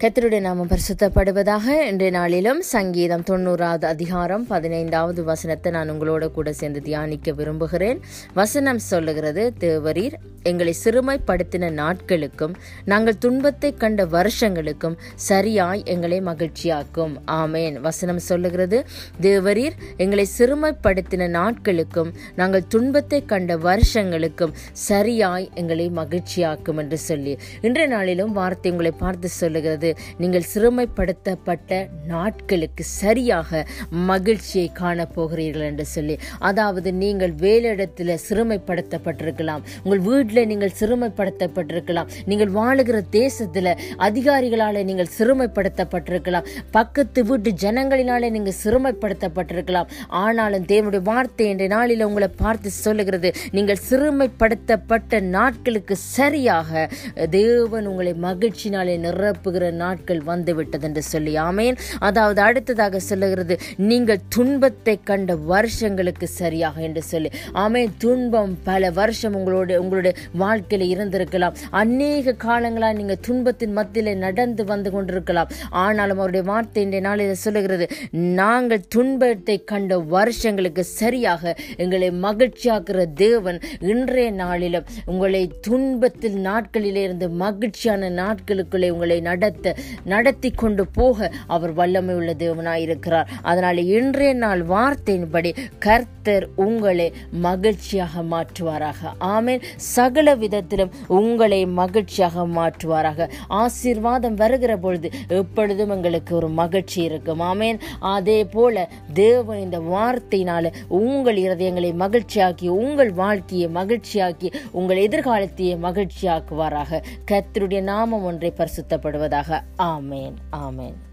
கத்தருடைய நாம பரிசுத்தப்படுவதாக இன்றைய நாளிலும் சங்கீதம் தொண்ணூறாவது அதிகாரம் பதினைந்தாவது வசனத்தை நான் உங்களோட கூட சேர்ந்து தியானிக்க விரும்புகிறேன். வசனம் சொல்லுகிறது தேவரீர் எங்களை சிறுமைப்படுத்தின நாட்களுக்கும் நாங்கள் துன்பத்தை கண்ட வருஷங்களுக்கும் சரியாய் எங்களை மகிழ்ச்சியாக்கும். ஆமேன். வசனம் சொல்லுகிறது தேவரீர் எங்களை சிறுமைப்படுத்தின நாட்களுக்கும் நாங்கள் துன்பத்தை கண்ட வருஷங்களுக்கும் சரியாய் எங்களை மகிழ்ச்சியாக்கும் என்று சொல்லி. இன்றைய நாளிலும் வார்த்தை உங்களை பார்த்து சொல்லுகிறது நீங்கள் சிறுமைப்படுத்தப்பட்ட நாட்களுக்கு சரியாக மகிழ்ச்சியை காணப்போகிறீர்கள் என்று சொல்லி அதாவது நீங்கள் வேலையிடத்தில் சிறுமைப்படுத்தப்பட்டிருக்கலாம் உங்கள் வீட்டில் நீங்கள் சிறுமைப்படுத்தப்பட்டிருக்கலாம் நீங்கள் வாழுகிற தேசத்தில் அதிகாரிகளால் நீங்கள் சிறுமைப்படுத்தப்பட்டிருக்கலாம் பக்கத்து வீட்டு ஜனங்களினாலே நீங்கள் சிறுமைப்படுத்தப்பட்டிருக்கலாம். ஆனாலும் தேவனுடைய வார்த்தை என்ற நாளில் உங்களை பார்த்து சொல்லுகிறது நீங்கள் சிறுமைப்படுத்தப்பட்ட நாட்களுக்கு சரியாக தேவன் உங்களை மகிழ்ச்சினாலே நிரப்புகிற நாட்கள் வந்துவிட்டது என்று சொல்லி ஆமேன். அதாவது அடுத்ததாக சொல்லுகிறது நீங்கள் துன்பத்தை கண்ட வருஷங்களுக்கு சரியாக என்று சொல்லி. ஆமேன். துன்பம் பல வருஷம் உங்களோட உங்களுடைய வாழ்க்கையில இருந்திருக்கலாம். அநேக காலங்களாக நீங்க துன்பத்தின் மத்தியில் நடந்து வந்து கொண்டிருக்கலாம். ஆனாலும் அவருடைய வார்த்தை இன்றைய நாளில் சொல்லுகிறது நாங்கள் துன்பத்தை கண்ட வருஷங்களுக்கு சரியாக எங்களை மகிழ்ச்சியாக்குற தேவன் இன்றைய நாளிலும் உங்களை துன்பத்தில் நாட்களிலே இருந்து மகிழ்ச்சியான நாட்களுக்குள்ளே உங்களை நடத்த நடத்தி கொண்டு போக அவர் வல்லமை உள்ள தேவனாய் இருக்கிறார் அதனால் இன்றைய நாள் வார்த்தையின்படி கர்த்தர் உங்களை மகிழ்ச்சியாக மாற்றுவாராக. ஆமேன். சகல விதத்திலும் உங்களை மகிழ்ச்சியாக மாற்றுவாராக. ஆசீர்வாதம் வருகிற பொழுது எப்பொழுதும் எங்களுக்கு ஒரு மகிழ்ச்சி இருக்கும். ஆமேன். அதே போல தேவன் இந்த வார்த்தையினால உங்கள் இருதயங்களை மகிழ்ச்சியாக்கி உங்கள் வாழ்க்கையை மகிழ்ச்சியாக்கி உங்கள் எதிர்காலத்தையே மகிழ்ச்சியாக்குவாராக. கர்த்தருடைய நாமம் ஒன்றை பரிசுத்தப்படுவதாக. ஆமேன். ஆமேன்.